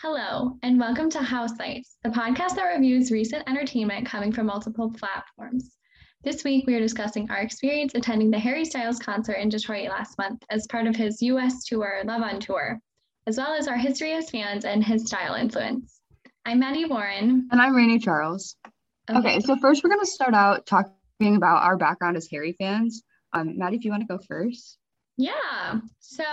Hello, and welcome to House Lights, the podcast that reviews recent entertainment coming from multiple platforms. This week, we are discussing our experience attending the Harry Styles concert in Detroit last month as part of his US tour, Love on Tour, as well as our history as fans and his style influence. I'm Maddie Warren. And I'm Rainy Charles. Okay. okay, so first, we're going to start out talking about our background as Harry fans. Um, Maddie, if you want to go first. Yeah. So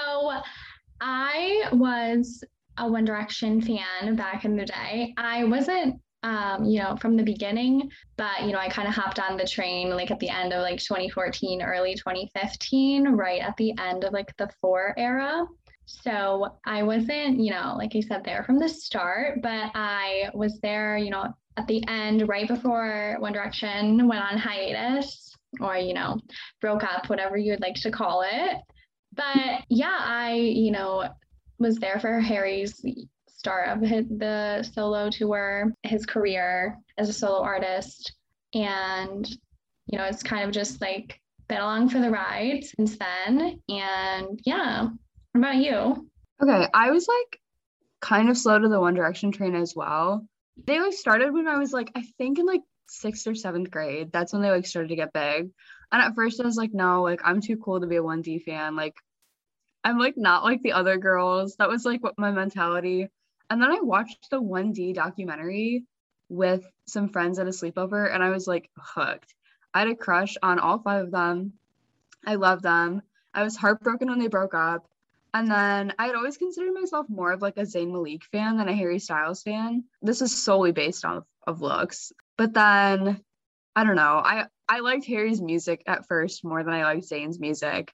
I was a One Direction fan back in the day. I wasn't um, you know, from the beginning, but you know, I kind of hopped on the train like at the end of like 2014, early 2015, right at the end of like the four era. So I wasn't, you know, like I said, there from the start, but I was there, you know, at the end, right before One Direction went on hiatus or, you know, broke up, whatever you'd like to call it. But yeah, I, you know, was there for Harry's start of the solo tour, his career as a solo artist. And, you know, it's kind of just like been along for the ride since then. And yeah, what about you? Okay, I was like kind of slow to the One Direction train as well. They like started when I was like, I think in like sixth or seventh grade. That's when they like started to get big. And at first I was like, no, like I'm too cool to be a 1D fan. Like I'm like not like the other girls. That was like what my mentality. And then I watched the 1D documentary with some friends at a sleepover and I was like hooked. I had a crush on all five of them. I loved them. I was heartbroken when they broke up. And then I had always considered myself more of like a Zayn Malik fan than a Harry Styles fan. This is solely based on of looks. But then I don't know. I I liked Harry's music at first more than I liked Zayn's music.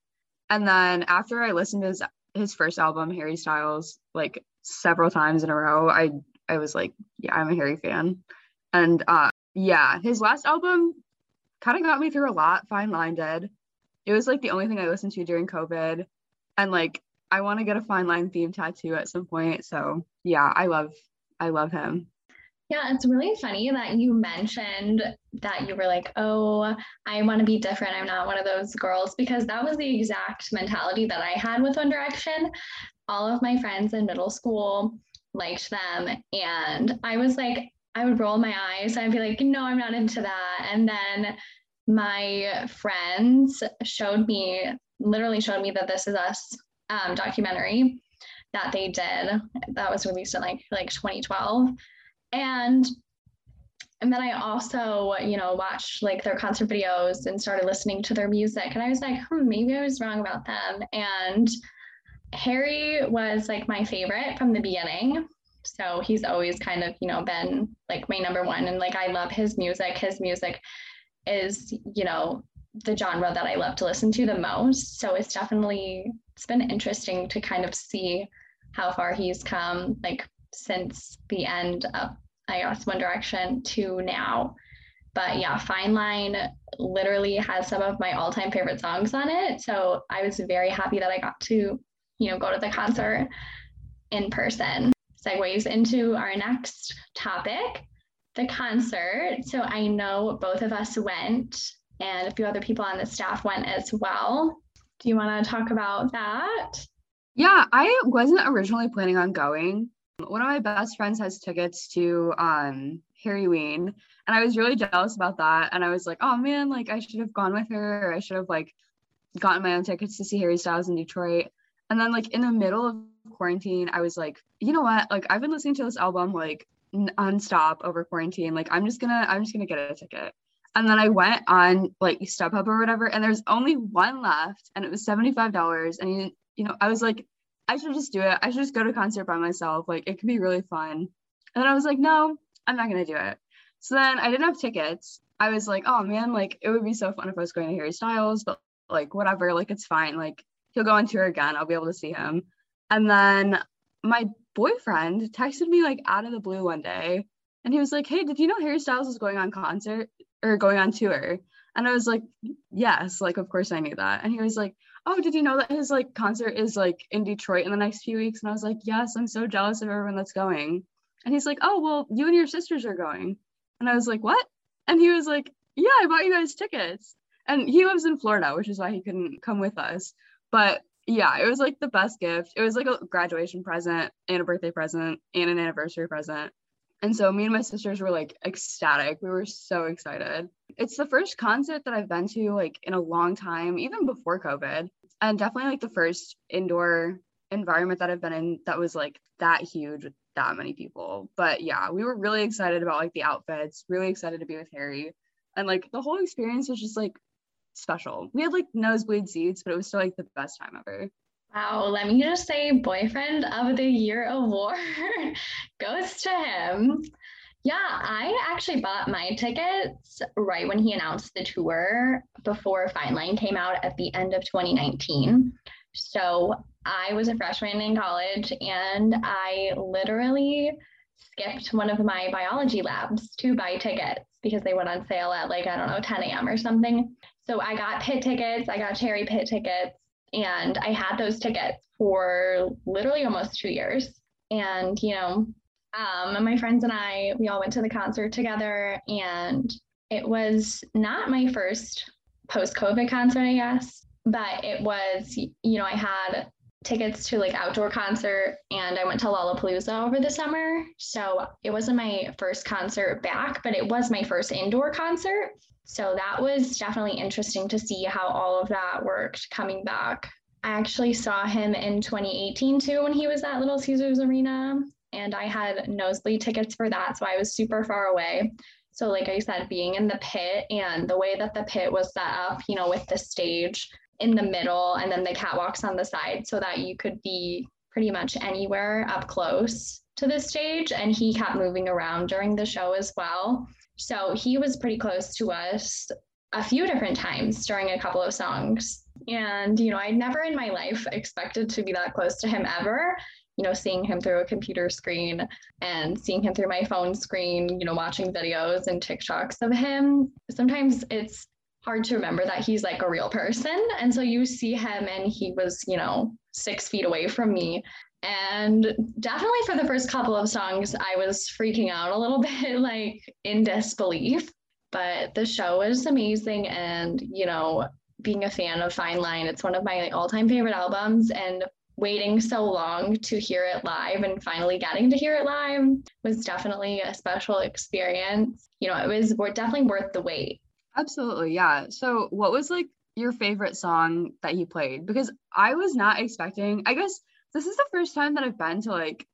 And then after I listened to his his first album, Harry Styles, like several times in a row, I I was like, yeah, I'm a Harry fan. And uh yeah, his last album kind of got me through a lot. Fine Line did. It was like the only thing I listened to during COVID. And like I want to get a fine line theme tattoo at some point. So yeah, I love I love him. Yeah, it's really funny that you mentioned that you were like, oh, I want to be different. I'm not one of those girls because that was the exact mentality that I had with One Direction. All of my friends in middle school liked them. And I was like, I would roll my eyes. I'd be like, no, I'm not into that. And then my friends showed me, literally showed me that This Is Us um, documentary that they did that was released in like like 2012 and and then I also, you know, watched like their concert videos and started listening to their music. And I was like, hmm, maybe I was wrong about them. And Harry was like my favorite from the beginning. So he's always kind of, you know, been like my number one. And like I love his music. His music is, you know, the genre that I love to listen to the most. So it's definitely it's been interesting to kind of see how far he's come, like since the end of I guess One Direction to now. But yeah, Fine Line literally has some of my all-time favorite songs on it. So I was very happy that I got to, you know, go to the concert in person. Segues into our next topic, the concert. So I know both of us went and a few other people on the staff went as well. Do you want to talk about that? Yeah, I wasn't originally planning on going, one of my best friends has tickets to um Harryween, and I was really jealous about that. And I was like, oh man, like I should have gone with her, or I should have like gotten my own tickets to see Harry Styles in Detroit. And then like in the middle of quarantine, I was like, you know what? Like I've been listening to this album like nonstop over quarantine. Like I'm just gonna I'm just gonna get a ticket. And then I went on like StubHub or whatever, and there's only one left, and it was seventy five dollars. And you, you know, I was like, I should just do it. I should just go to concert by myself. Like it could be really fun. And then I was like, no, I'm not gonna do it. So then I didn't have tickets. I was like, oh man, like it would be so fun if I was going to Harry Styles, but like whatever, like it's fine. Like he'll go on tour again. I'll be able to see him. And then my boyfriend texted me like out of the blue one day and he was like, Hey, did you know Harry Styles is going on concert or going on tour? And I was like, Yes, like of course I knew that. And he was like, oh, did you know that his like concert is like in Detroit in the next few weeks? And I was like, yes, I'm so jealous of everyone that's going. And he's like, oh, well, you and your sisters are going. And I was like, what? And he was like, yeah, I bought you guys tickets. And he lives in Florida, which is why he couldn't come with us. But Yeah, it was like the best gift. It was like a graduation present and a birthday present and an anniversary present. And so me and my sisters were like ecstatic. We were so excited. It's the first concert that I've been to like in a long time, even before COVID. And definitely like the first indoor environment that I've been in that was like that huge with that many people. But yeah, we were really excited about like the outfits, really excited to be with Harry. And like the whole experience was just like special. We had like nosebleed seats, but it was still like the best time ever. Wow, let me just say boyfriend of the year award goes to him. Yeah, I actually bought my tickets right when he announced the tour before Fine Line came out at the end of 2019. So I was a freshman in college and I literally skipped one of my biology labs to buy tickets because they went on sale at like, I don't know, 10 a.m. or something. So I got pit tickets, I got cherry pit tickets, and I had those tickets for literally almost two years. And, you know, um, my friends and I, we all went to the concert together, and it was not my first post COVID concert, I guess, but it was, you know, I had tickets to like outdoor concert and I went to Lollapalooza over the summer. So it wasn't my first concert back, but it was my first indoor concert. So that was definitely interesting to see how all of that worked coming back. I actually saw him in 2018 too when he was at Little Caesars Arena and I had nosebleed tickets for that. So I was super far away. So, like I said, being in the pit and the way that the pit was set up, you know, with the stage in the middle and then the catwalks on the side so that you could be pretty much anywhere up close to the stage. And he kept moving around during the show as well. So he was pretty close to us a few different times during a couple of songs. And, you know, I'd never in my life expected to be that close to him ever. You know, seeing him through a computer screen and seeing him through my phone screen, you know, watching videos and TikToks of him. Sometimes it's hard to remember that he's like a real person. And so you see him and he was, you know, six feet away from me. And definitely for the first couple of songs, I was freaking out a little bit, like in disbelief. But the show was amazing. And, you know, being a fan of Fine Line, it's one of my all time favorite albums. And waiting so long to hear it live and finally getting to hear it live was definitely a special experience. You know, it was definitely worth the wait. Absolutely. Yeah. So, what was like your favorite song that he played? Because I was not expecting, I guess this is the first time that I've been to like,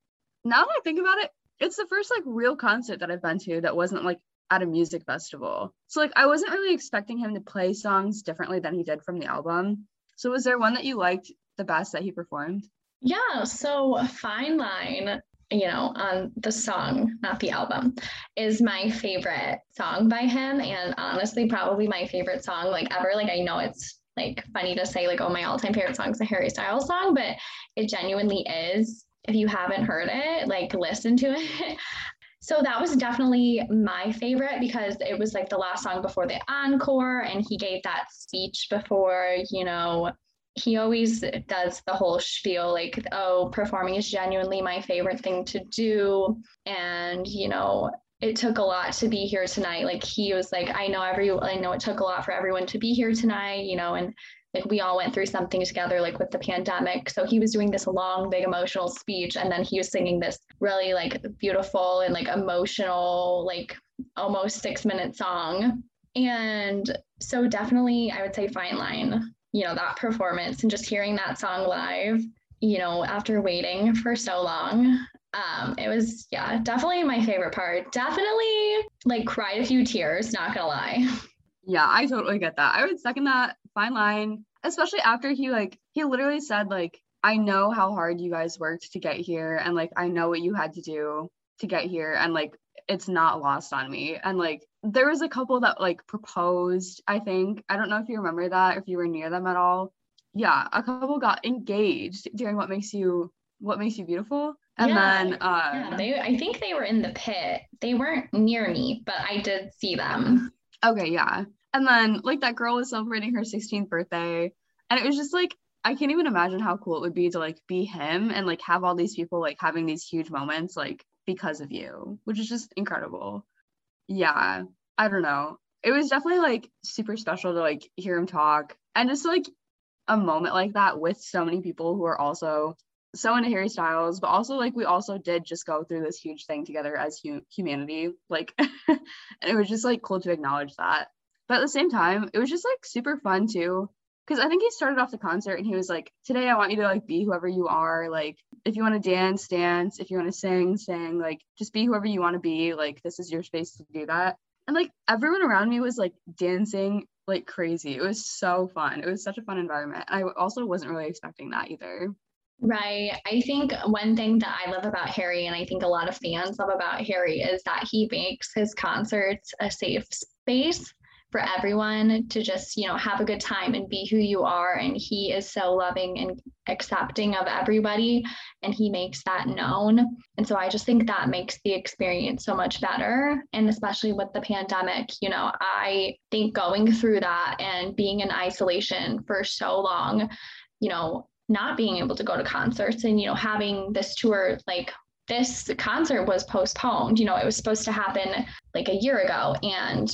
now that I think about it, it's the first like real concert that I've been to that wasn't like at a music festival. So, like, I wasn't really expecting him to play songs differently than he did from the album. So, was there one that you liked the best that he performed? Yeah. So, Fine Line you know, on the song, not the album, is my favorite song by him. And honestly, probably my favorite song like ever. Like I know it's like funny to say like, oh, my all-time favorite song is a Harry Styles song, but it genuinely is. If you haven't heard it, like listen to it. so that was definitely my favorite because it was like the last song before the encore and he gave that speech before, you know, he always does the whole spiel like oh performing is genuinely my favorite thing to do. And you know it took a lot to be here tonight. Like he was like i know every i know it took a lot for everyone to be here tonight you know and like we all went through something together like with the pandemic. So he was doing this long big emotional speech and then he was singing this really like beautiful and like emotional like almost 6 minute song. And so definitely i would say fine line you know, that performance and just hearing that song live, you know, after waiting for so long. Um, it was, yeah, definitely my favorite part. Definitely like cried a few tears, not gonna lie. Yeah, I totally get that. I would second that fine line, especially after he like he literally said like I know how hard you guys worked to get here and like I know what you had to do to get here and like it's not lost on me. And like there was a couple that like proposed, I think. I don't know if you remember that, if you were near them at all. Yeah, a couple got engaged during what makes you what makes you beautiful. And yeah, then uh yeah, they I think they were in the pit. They weren't near me, but I did see them. Okay, yeah. And then like that girl was celebrating her 16th birthday. And it was just like I can't even imagine how cool it would be to like be him and like have all these people like having these huge moments like because of you, which is just incredible. Yeah, I don't know. It was definitely like super special to like hear him talk and just like a moment like that with so many people who are also so into Harry Styles, but also like we also did just go through this huge thing together as hu- humanity. Like, and it was just like cool to acknowledge that. But at the same time, it was just like super fun too. Cause I think he started off the concert and he was like, Today I want you to like be whoever you are. Like, if you want to dance, dance. If you want to sing, sing. Like, just be whoever you want to be. Like, this is your space to do that. And like everyone around me was like dancing like crazy. It was so fun. It was such a fun environment. I also wasn't really expecting that either. Right. I think one thing that I love about Harry, and I think a lot of fans love about Harry, is that he makes his concerts a safe space for everyone to just, you know, have a good time and be who you are. And he is so loving and accepting of everybody. And he makes that known. And so I just think that makes the experience so much better. And especially with the pandemic, you know, I think going through that and being in isolation for so long, you know, not being able to go to concerts and, you know, having this tour like this concert was postponed. You know, it was supposed to happen like a year ago. And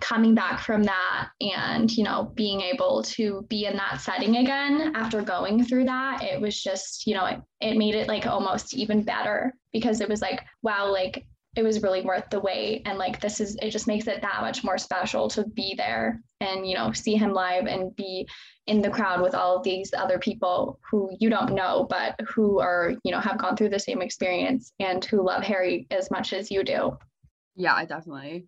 coming back from that and you know being able to be in that setting again after going through that it was just you know it, it made it like almost even better because it was like wow like it was really worth the wait. And like this is it just makes it that much more special to be there and you know see him live and be in the crowd with all of these other people who you don't know but who are you know have gone through the same experience and who love harry as much as you do. Yeah definitely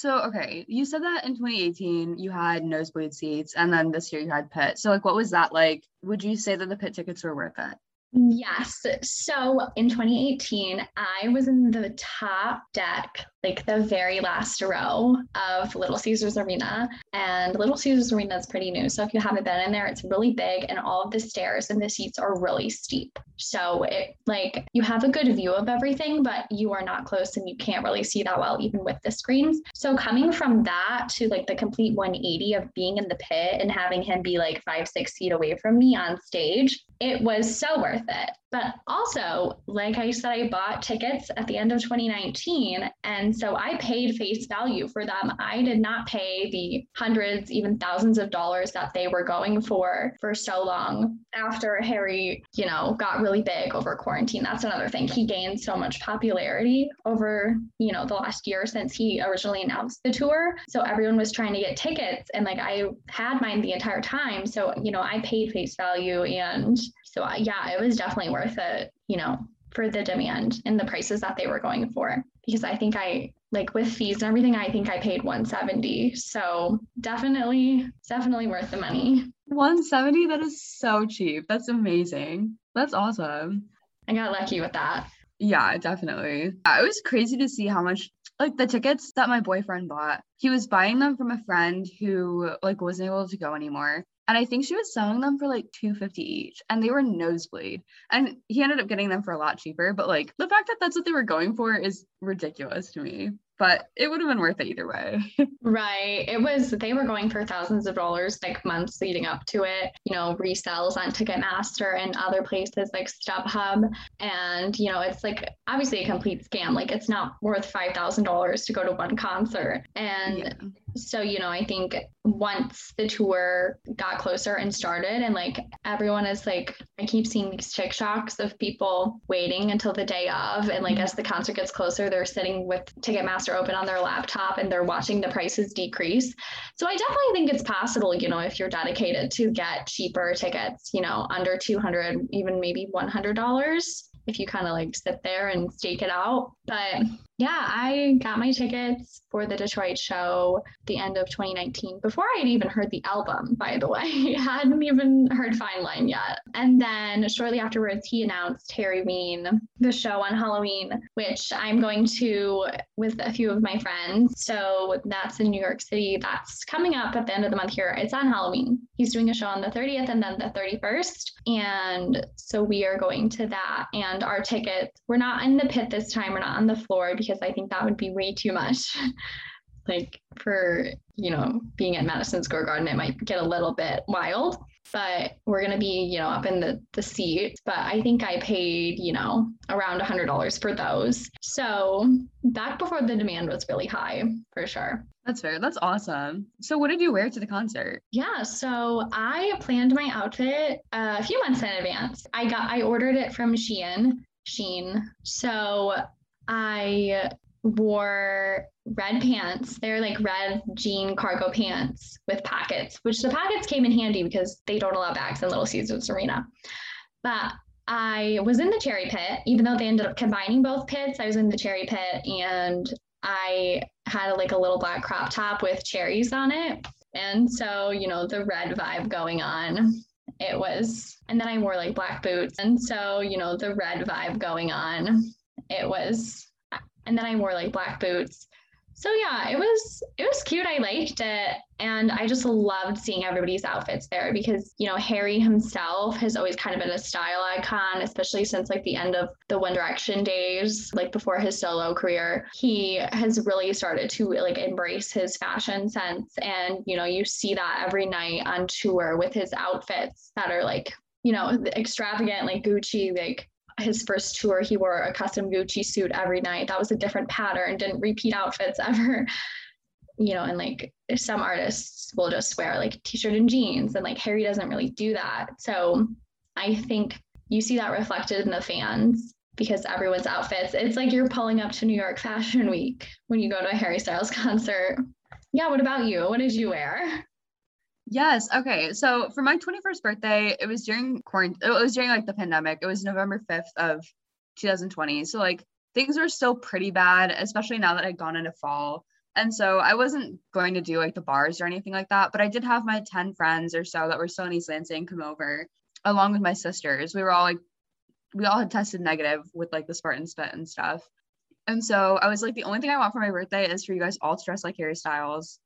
so, okay, you said that in 2018 you had nosebleed seats and then this year you had pit. So, like, what was that like? Would you say that the pit tickets were worth it? Yes. So in 2018, I was in the top deck, like the very last row of Little Caesars Arena. And Little Caesars Arena is pretty new. So if you haven't been in there, it's really big and all of the stairs and the seats are really steep. So it like you have a good view of everything, but you are not close and you can't really see that well, even with the screens. So coming from that to like the complete 180 of being in the pit and having him be like five, six feet away from me on stage, it was so worth it. But also, like I said, I bought tickets at the end of 2019. And so I paid face value for them. I did not pay the hundreds, even thousands of dollars that they were going for for so long after Harry, you know, got really big over quarantine. That's another thing. He gained so much popularity over, you know, the last year since he originally announced the tour. So everyone was trying to get tickets. And like I had mine the entire time. So, you know, I paid face value and so uh, yeah, it was definitely worth it, you know, for the demand and the prices that they were going for. Because I think I like with fees and everything, I think I paid 170. So definitely, definitely worth the money. 170, that is so cheap. That's amazing. That's awesome. I got lucky with that. Yeah, definitely. It was crazy to see how much like the tickets that my boyfriend bought. He was buying them from a friend who like wasn't able to go anymore and I think she was selling them for like 250 each and they were nosebleed and he ended up getting them for a lot cheaper but like the fact that that's what they were going for is ridiculous to me but it would have been worth it either way. right. It was, they were going for thousands of dollars like months leading up to it, you know, resells on Ticketmaster and other places like StubHub. And, you know, it's like obviously a complete scam. Like it's not worth $5,000 to go to one concert. And yeah so you know i think once the tour got closer and started and like everyone is like i keep seeing these tiktoks of people waiting until the day of and like mm-hmm. as the concert gets closer they're sitting with ticketmaster open on their laptop and they're watching the prices decrease. So i definitely think it's possible you know if you're dedicated to get cheaper tickets you know under 200 even maybe $100 if you kind of like sit there and stake it out. But yeah, I got my tickets for the Detroit show the end of 2019 before I had even heard the album, by the way. I hadn't even heard Fine Line yet. And then shortly afterwards, he announced Harryween, the show on Halloween, which I'm going to with a few of my friends. So that's in New York City. That's coming up at the end of the month here. It's on Halloween. He's doing a show on the 30th and then the 31st. And so we are going to that. And our tickets, we're not in the pit this time, we're not on the floor because because I think that would be way too much. like for, you know, being at Madison Square Garden, it might get a little bit wild, but we're going to be, you know, up in the, the seat. But I think I paid, you know, around a $100 for those. So back before the demand was really high, for sure. That's fair. That's awesome. So, what did you wear to the concert? Yeah, so I planned my outfit a few months in advance. I got I ordered it from Shein. Shein. So I wore red pants. They're like red jean cargo pants with pockets, which the pockets came in handy because they don't allow bags in Little Caesars Arena. But I was in the cherry pit, even though they ended up combining both pits. I was in the cherry pit and I had like a little black crop top with cherries on it. And so, you know, the red vibe going on. It was, and then I wore like black boots. And so, you know, the red vibe going on. It was, and then I wore like black boots so yeah, it was it was cute. I liked it and I just loved seeing everybody's outfits there because, you know, Harry himself has always kind of been a style icon, especially since like the end of the One Direction days, like before his solo career. He has really started to like embrace his fashion sense and, you know, you see that every night on tour with his outfits that are like you know, extravagant, like Gucci, like his first tour, he wore a custom Gucci suit every night. That was a different pattern, didn't repeat outfits ever. You know, and like some artists will just wear like t-shirt and jeans, and like Harry doesn't really do that. So I think you see that reflected in the fans because everyone's outfits. It's like you're pulling up to New York Fashion Week when you go to a Harry Styles concert. Yeah, what about you? What did you wear? Yes. Okay. So for my 21st birthday, it was during quarantine. It was during like the pandemic. It was November 5th of 2020. So like things were still pretty bad, especially now that I'd gone into fall. And so I wasn't going to do like the bars or anything like that, but I did have my 10 friends or so that were still in East Lansing come over along with my sisters. We were all like, we all had tested negative with like the Spartan spit and stuff. And so I was like, the only thing I want for my birthday is for you guys all to dress like Harry Styles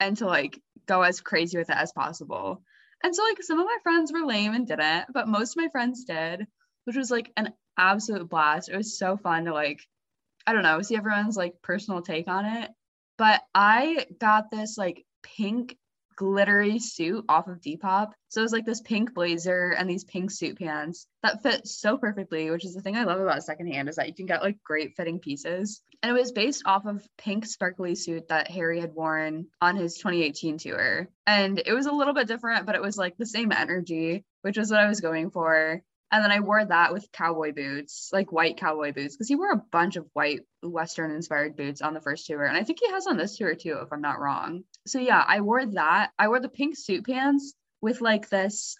and to like go as crazy with it as possible. And so like some of my friends were lame and didn't, but most of my friends did, which was like an absolute blast. It was so fun to like, I don't know, see everyone's like personal take on it. But I got this like pink glittery suit off of Depop. So it was like this pink blazer and these pink suit pants that fit so perfectly, which is the thing I love about secondhand is that you can get like great fitting pieces. And it was based off of pink sparkly suit that Harry had worn on his 2018 tour. And it was a little bit different, but it was like the same energy, which was what I was going for. And then I wore that with cowboy boots, like white cowboy boots, because he wore a bunch of white Western inspired boots on the first tour. And I think he has on this tour too, if I'm not wrong. So yeah, I wore that. I wore the pink suit pants with like this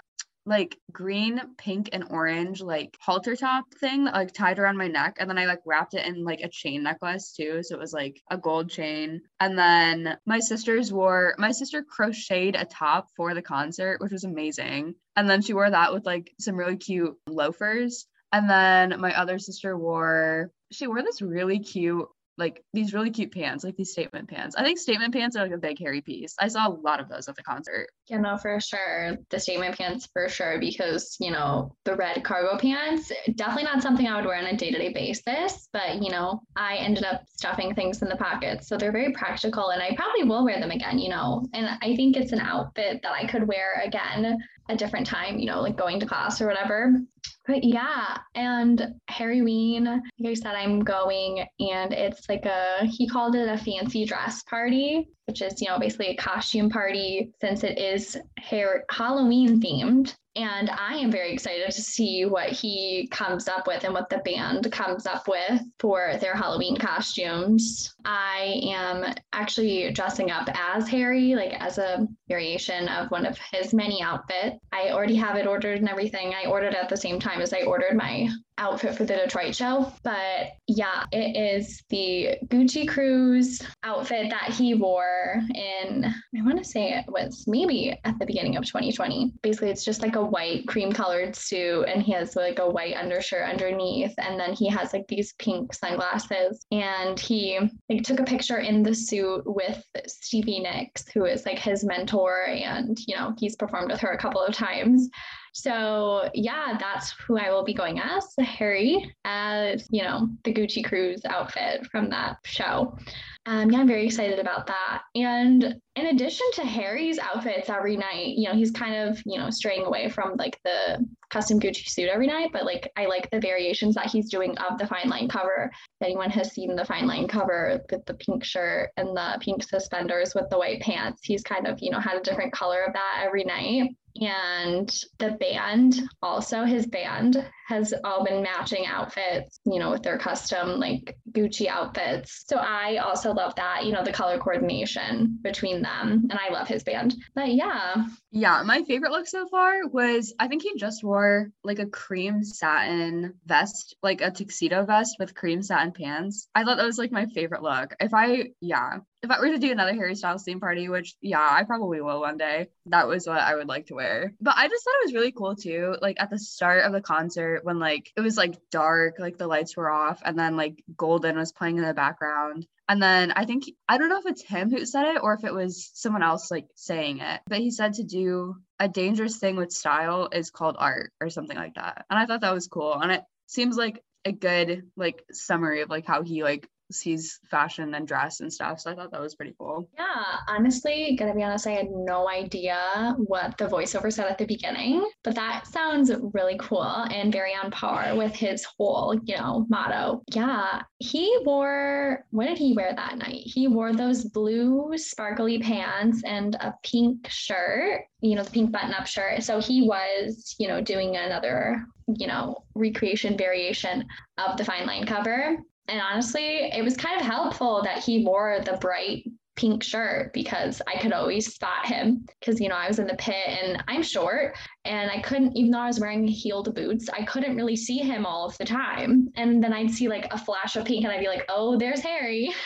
like green, pink, and orange like halter top thing like tied around my neck. And then I like wrapped it in like a chain necklace too. So it was like a gold chain. And then my sisters wore my sister crocheted a top for the concert, which was amazing. And then she wore that with like some really cute loafers. And then my other sister wore she wore this really cute like these really cute pants, like these statement pants. I think statement pants are like a big Harry piece. I saw a lot of those at the concert. Yeah, no, for sure. The statement pants for sure, because you know, the red cargo pants, definitely not something I would wear on a day-to-day basis. But you know, I ended up stuffing things in the pockets. So they're very practical and I probably will wear them again, you know. And I think it's an outfit that I could wear again a different time, you know, like going to class or whatever. But yeah, and Harry Harryween, like I said, I'm going and it's like a, he called it a fancy dress party, which is, you know, basically a costume party since it is hair Halloween themed. And I am very excited to see what he comes up with and what the band comes up with for their Halloween costumes. I am actually dressing up as Harry, like as a variation of one of his many outfits. I already have it ordered and everything. I ordered at the same time as I ordered my outfit for the Detroit show. But yeah, it is the Gucci Cruise outfit that he wore in, I want to say it was maybe at the beginning of 2020. Basically, it's just like a white cream colored suit and he has like a white undershirt underneath. And then he has like these pink sunglasses. And he like took a picture in the suit with Stevie Nicks, who is like his mentor. And, you know, he's performed with her a couple of times. So yeah, that's who I will be going as, Harry, as you know, the Gucci Cruise outfit from that show. um, yeah, I'm very excited about that. And in addition to Harry's outfits every night, you know, he's kind of, you know, straying away from like the custom Gucci suit every night, but like I like the variations that he's doing of the fine line cover. If anyone has seen the fine line cover with the pink shirt and the pink suspenders with the white pants, he's kind of, you know, had a different color of that every night and the band also his band has all been matching outfits you know with their custom like gucci outfits so i also love that you know the color coordination between them and i love his band but yeah yeah my favorite look so far was i think he just wore like a cream satin vest like a tuxedo vest with cream satin pants i thought that was like my favorite look if i yeah if I were to do another Harry Styles theme party, which yeah, I probably will one day, that was what I would like to wear. But I just thought it was really cool too. Like at the start of the concert, when like it was like dark, like the lights were off, and then like Golden was playing in the background. And then I think I don't know if it's him who said it or if it was someone else like saying it, but he said to do a dangerous thing with style is called art or something like that. And I thought that was cool. And it seems like a good like summary of like how he like sees fashion and dress and stuff. So I thought that was pretty cool. Yeah, honestly, gonna be honest, I had no idea what the voiceover said at the beginning, but that sounds really cool and very on par with his whole, you know, motto. Yeah, he wore, what did he wear that night? He wore those blue sparkly pants and a pink shirt, you know, the pink button up shirt. So he was, you know, doing another you know, recreation variation of the fine line cover. And honestly, it was kind of helpful that he wore the bright pink shirt because I could always spot him because you know I was in the pit and I'm short and I couldn't even though I was wearing heeled boots I couldn't really see him all of the time. And then I'd see like a flash of pink and I'd be like oh there's Harry.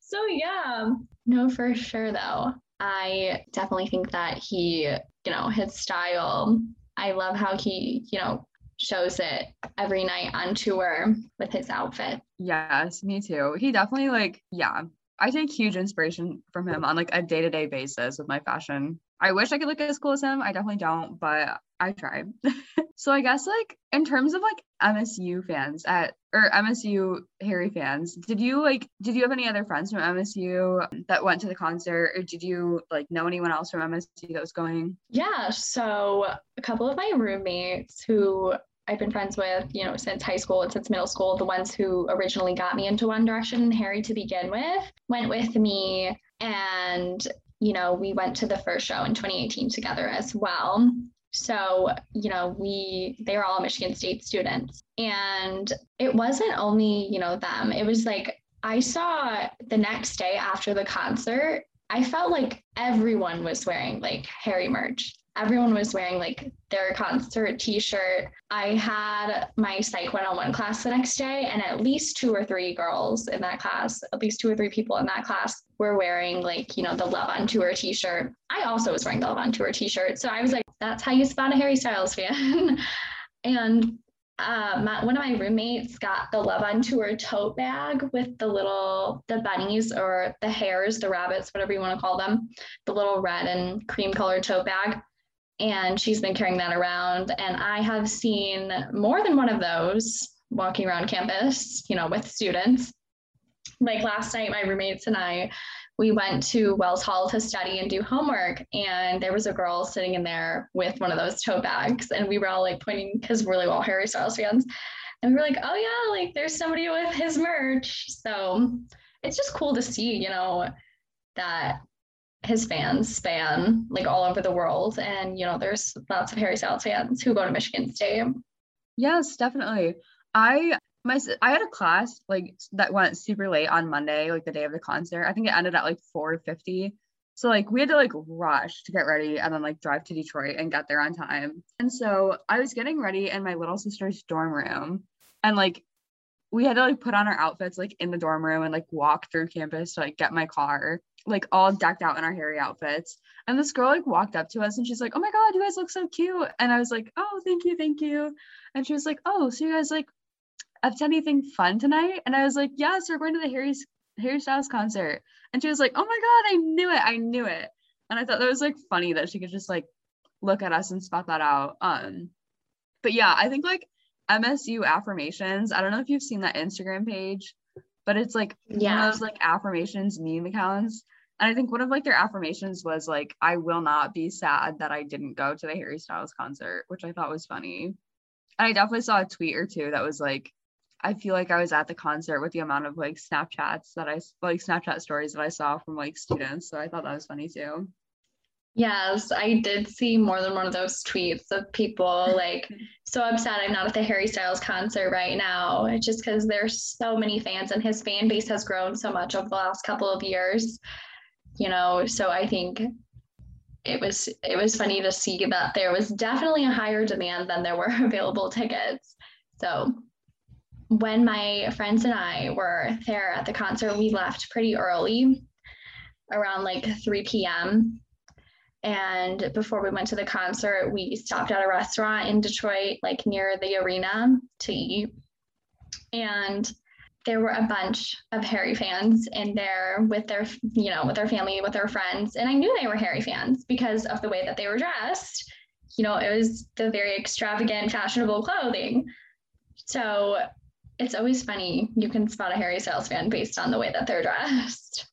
So yeah. No for sure though. I definitely think that he you know his style I love how he you know shows it every night on tour with his outfit. Yes, me too. He definitely like, yeah. I take huge inspiration from him on like a day-to-day basis with my fashion. I wish I could look as cool as him. I definitely don't, but I try. so I guess like in terms of like MSU fans at or MSU Harry fans, did you like did you have any other friends from MSU that went to the concert or did you like know anyone else from MSU that was going? Yeah, so a couple of my roommates who I've been friends with, you know, since high school and since middle school, the ones who originally got me into One Direction and Harry to begin with, went with me. And, you know, we went to the first show in 2018 together as well. So, you know, we, they were all Michigan State students. And it wasn't only, you know, them, it was like, I saw the next day after the concert, I felt like everyone was wearing like Harry merch everyone was wearing like their concert t-shirt. I had my psych 101 class the next day and at least two or three girls in that class, at least two or three people in that class were wearing like, you know, the Love on Tour t-shirt. I also was wearing the Love on Tour t-shirt. So I was like, that's how you spot a Harry Styles fan. and uh, my, one of my roommates got the Love on Tour tote bag with the little the bunnies or the hares, the rabbits, whatever you want to call them, the little red and cream colored tote bag and she's been carrying that around. And I have seen more than one of those walking around campus, you know, with students. Like last night, my roommates and I, we went to Wells Hall to study and do homework. And there was a girl sitting in there with one of those tote bags. And we were all like pointing because we're really all Harry Styles fans. And we were like, oh, yeah, like there's somebody with his merch. So it's just cool to see, you know, that his fans span like all over the world. And, you know, there's lots of Harry Styles fans who go to Michigan State. Yes, definitely. I my I had a class like that went super late on Monday, like the day of the concert. I think it ended at like 4:50. So like we had to like rush to get ready and then like drive to Detroit and get there on time. And so I was getting ready in my little sister's dorm room and like we had to like put on our outfits like in the dorm room and like walk through campus to like get my car like all decked out in our Harry outfits. And this girl like walked up to us and she's like, Oh my God, you guys look so cute. And I was like, Oh, thank you, thank you. And she was like, Oh, so you guys like up to anything fun tonight? And I was like, Yes, we're going to the Harry's Harry Styles concert. And she was like, Oh my God, I knew it. I knew it. And I thought that was like funny that she could just like look at us and spot that out. Um, but yeah, I think like MSU affirmations. I don't know if you've seen that Instagram page but it's like yeah. one of those like affirmations meme accounts. And I think one of like their affirmations was like, I will not be sad that I didn't go to the Harry Styles concert, which I thought was funny. And I definitely saw a tweet or two that was like, I feel like I was at the concert with the amount of like Snapchats that I like Snapchat stories that I saw from like students. So I thought that was funny too. Yes, I did see more than one of those tweets of people like so upset I'm not at the Harry Styles concert right now, just because there's so many fans and his fan base has grown so much over the last couple of years. You know, so I think it was it was funny to see that there was definitely a higher demand than there were available tickets. So when my friends and I were there at the concert, we left pretty early, around like 3 p.m. And before we went to the concert, we stopped at a restaurant in Detroit, like near the arena to eat. And there were a bunch of Harry fans in there with their, you know, with their family, with their friends. And I knew they were Harry fans because of the way that they were dressed. You know, it was the very extravagant, fashionable clothing. So it's always funny. You can spot a Harry Styles fan based on the way that they're dressed.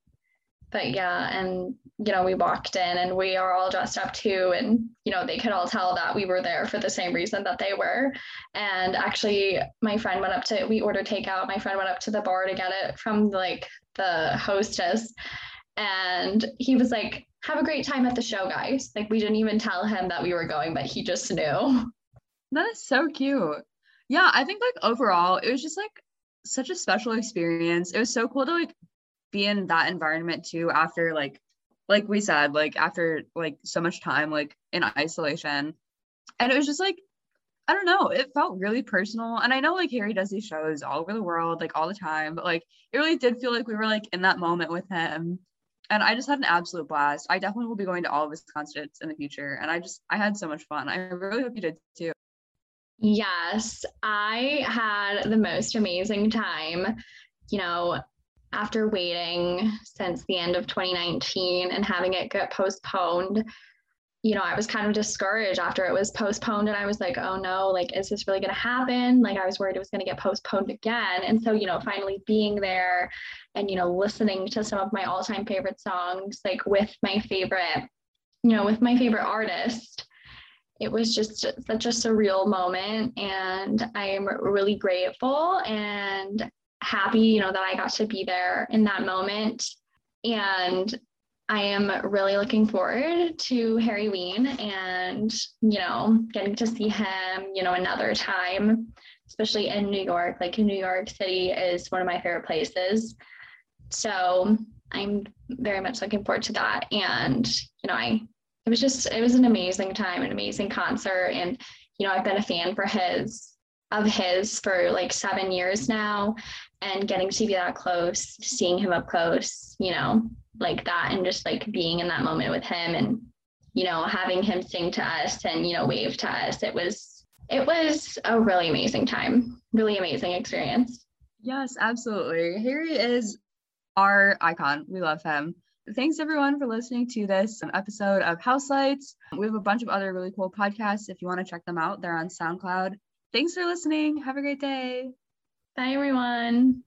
But yeah, and you know, we walked in and we are all dressed up too. And, you know, they could all tell that we were there for the same reason that they were. And actually, my friend went up to, we ordered takeout. My friend went up to the bar to get it from like the hostess. And he was like, have a great time at the show, guys. Like, we didn't even tell him that we were going, but he just knew. That is so cute. Yeah, I think like overall, it was just like such a special experience. It was so cool to like be in that environment too after like like we said, like after like so much time like in isolation. And it was just like, I don't know, it felt really personal. And I know like Harry does these shows all over the world, like all the time, but like it really did feel like we were like in that moment with him. And I just had an absolute blast. I definitely will be going to all of his concerts in the future. And I just I had so much fun. I really hope you did too. Yes, I had the most amazing time. You know, after waiting since the end of 2019 and having it get postponed, you know, I was kind of discouraged after it was postponed. And I was like, oh no, like, is this really going to happen? Like, I was worried it was going to get postponed again. And so, you know, finally being there and, you know, listening to some of my all time favorite songs, like with my favorite, you know, with my favorite artist, it was just such a surreal moment. And I am really grateful. And happy, you know, that I got to be there in that moment. And I am really looking forward to Harryween and, you know, getting to see him, you know, another time, especially in New York. Like New York City is one of my favorite places. So I'm very much looking forward to that. And, you know, I, it was just, it was an amazing time, an amazing concert. And, you know, I've been a fan for his, of his for like seven years now and getting to be that close, seeing him up close, you know, like that, and just like being in that moment with him and, you know, having him sing to us and, you know, wave to us. It was, it was a really amazing time, really amazing experience. Yes, absolutely. Harry is our icon. We love him. Thanks everyone for listening to this episode of House Lights. We have a bunch of other really cool podcasts. If you want to check them out, they're on SoundCloud. Thanks for listening. Have a great day. Bye, everyone.